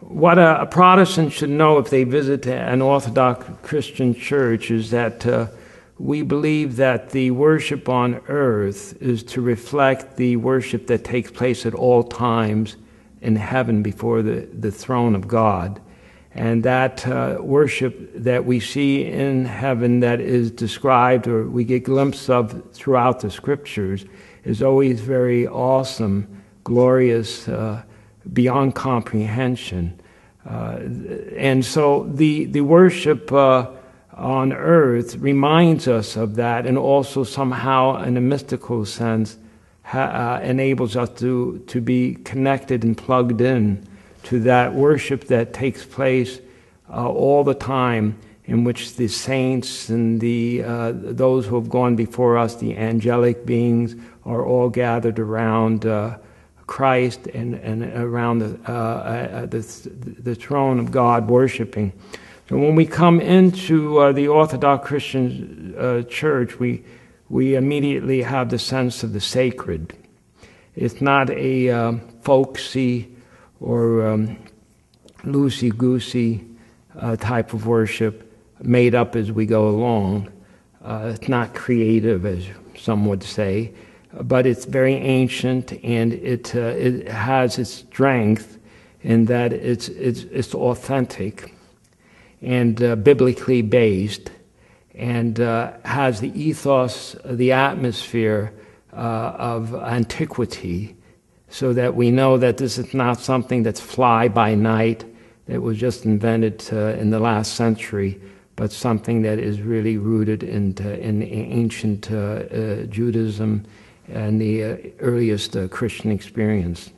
what a, a, Protestant should know if they visit an Orthodox Christian church is that uh, we believe that the worship on earth is to reflect the worship that takes place at all times in heaven before the, the throne of God. And that uh, worship that we see in heaven that is described or we get glimpses of throughout the scriptures is always very awesome, glorious, uh, beyond comprehension. Uh, and so the, the worship uh, on earth reminds us of that and also somehow, in a mystical sense, ha- uh, enables us to, to be connected and plugged in to that worship that takes place uh, all the time, in which the saints and the, uh, those who have gone before us, the angelic beings, are all gathered around uh, Christ and, and around the, uh, uh, the, the, throne of God, worshiping. So when we come into uh, the Orthodox Christian church, we, we immediately have the sense of the sacred. It's not a um, folksy or um, loosey goosey uh, type of worship made up as we go along. Uh, it's not creative, as some would say, but it's very ancient and it, uh, it has its strength in that it's, it's, it's authentic and uh, biblically based and uh, has the ethos, the atmosphere uh, of antiquity so that we know that this is not something that's fly by night that was just invented uh, in the last century, but something that is really rooted in, in ancient uh, uh, Judaism and the uh, earliest uh, Christian experience.